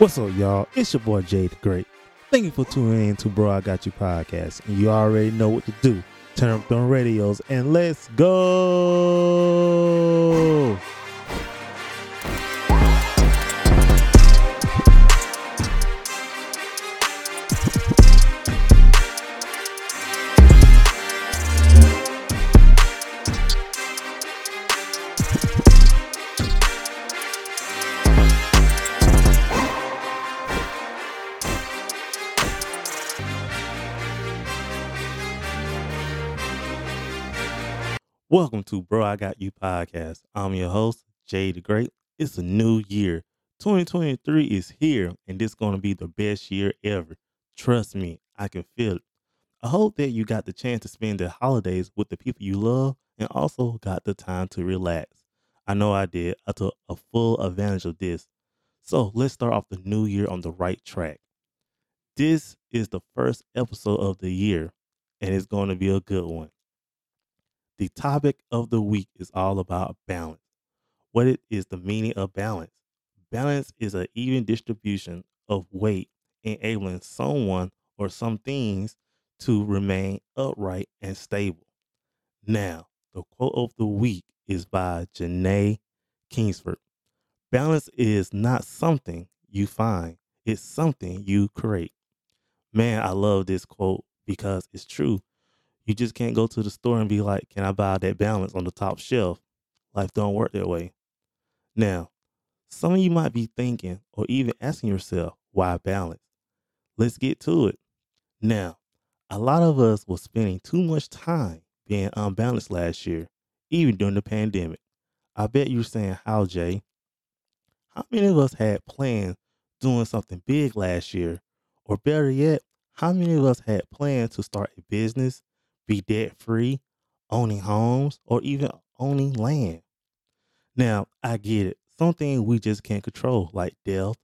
What's up, y'all? It's your boy Jay the Great. Thank you for tuning in to Bro I Got You podcast. And you already know what to do. Turn up them radios and let's go. Welcome to Bro I Got You podcast. I'm your host, Jay the Great. It's a new year. 2023 is here, and it's going to be the best year ever. Trust me, I can feel it. I hope that you got the chance to spend the holidays with the people you love and also got the time to relax. I know I did. I took a full advantage of this. So let's start off the new year on the right track. This is the first episode of the year, and it's going to be a good one. The topic of the week is all about balance. What it is the meaning of balance? Balance is an even distribution of weight, enabling someone or some things to remain upright and stable. Now, the quote of the week is by Janae Kingsford. Balance is not something you find, it's something you create. Man, I love this quote because it's true. You just can't go to the store and be like, "Can I buy that balance on the top shelf?" Life don't work that way. Now, some of you might be thinking or even asking yourself, "Why balance?" Let's get to it. Now, a lot of us were spending too much time being unbalanced last year, even during the pandemic. I bet you're saying, "How, Jay?" How many of us had plans doing something big last year? Or better yet, how many of us had plans to start a business, be debt free, owning homes, or even owning land? Now, I get it. Some things we just can't control, like death,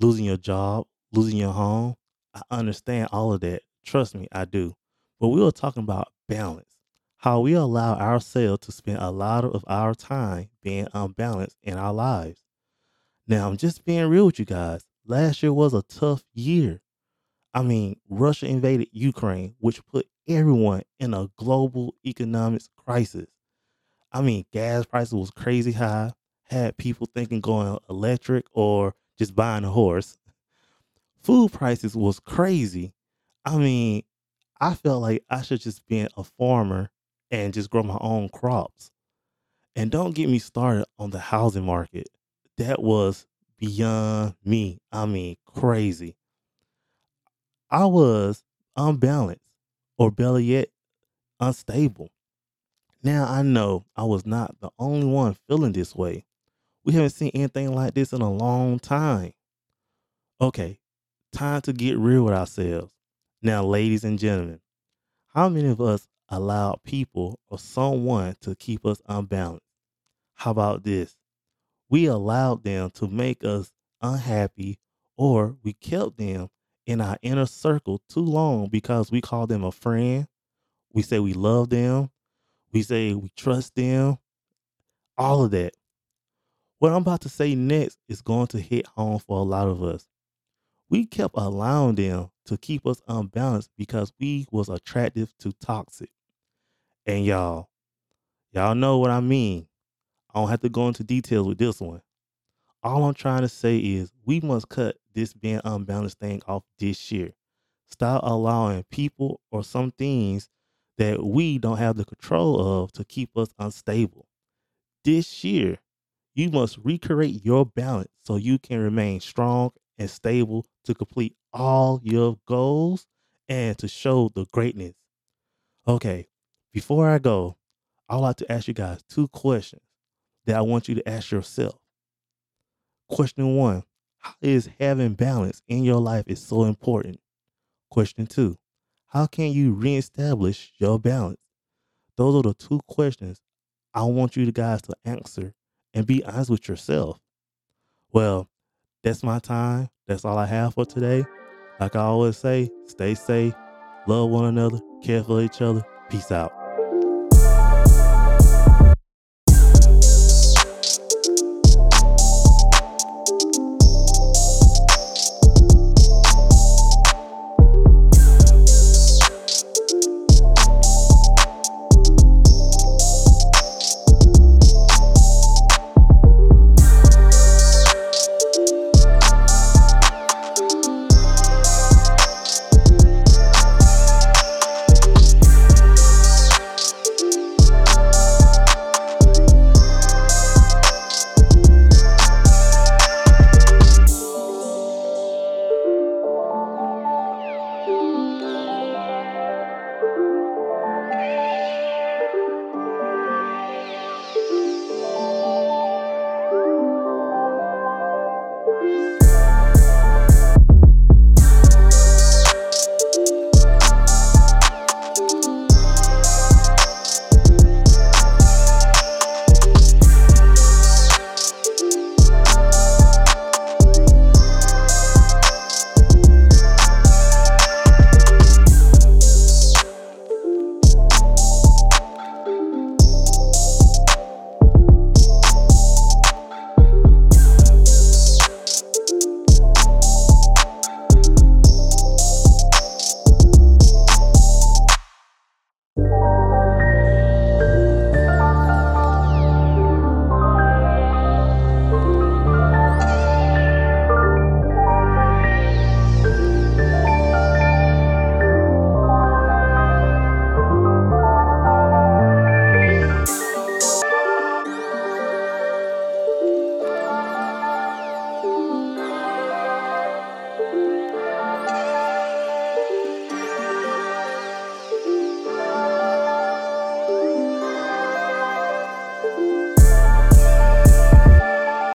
losing your job, losing your home. I understand all of that. Trust me, I do. But we were talking about balance, how we allow ourselves to spend a lot of our time being unbalanced in our lives. Now, I'm just being real with you guys. Last year was a tough year. I mean, Russia invaded Ukraine, which put everyone in a global economics crisis. I mean, gas prices was crazy high, had people thinking going electric or just buying a horse. Food prices was crazy. I mean, I felt like I should just be a farmer and just grow my own crops. And don't get me started on the housing market. That was beyond me. I mean, crazy. I was unbalanced, or better yet, unstable. Now I know I was not the only one feeling this way. We haven't seen anything like this in a long time. Okay, time to get real with ourselves. Now, ladies and gentlemen, how many of us allow people or someone to keep us unbalanced? How about this? We allowed them to make us unhappy, or we kept them in our inner circle too long because we call them a friend. We say we love them. We say we trust them. All of that. What I'm about to say next is going to hit home for a lot of us. We kept allowing them to keep us unbalanced because we was attractive to toxic. And y'all, y'all know what I mean. I don't have to go into details with this one. All I'm trying to say is we must cut this being unbalanced thing off this year. Stop allowing people or some things that we don't have the control of to keep us unstable. This year, you must recreate your balance so you can remain strong and stable to complete all your goals and to show the greatness. Okay, before I go, I'd like to ask you guys two questions that I want you to ask yourself. Question one How is having balance in your life is so important? Question two How can you reestablish your balance? Those are the two questions I want you guys to answer and be honest with yourself. Well, that's my time. That's all I have for today. Like I always say, stay safe, love one another, care for each other. Peace out.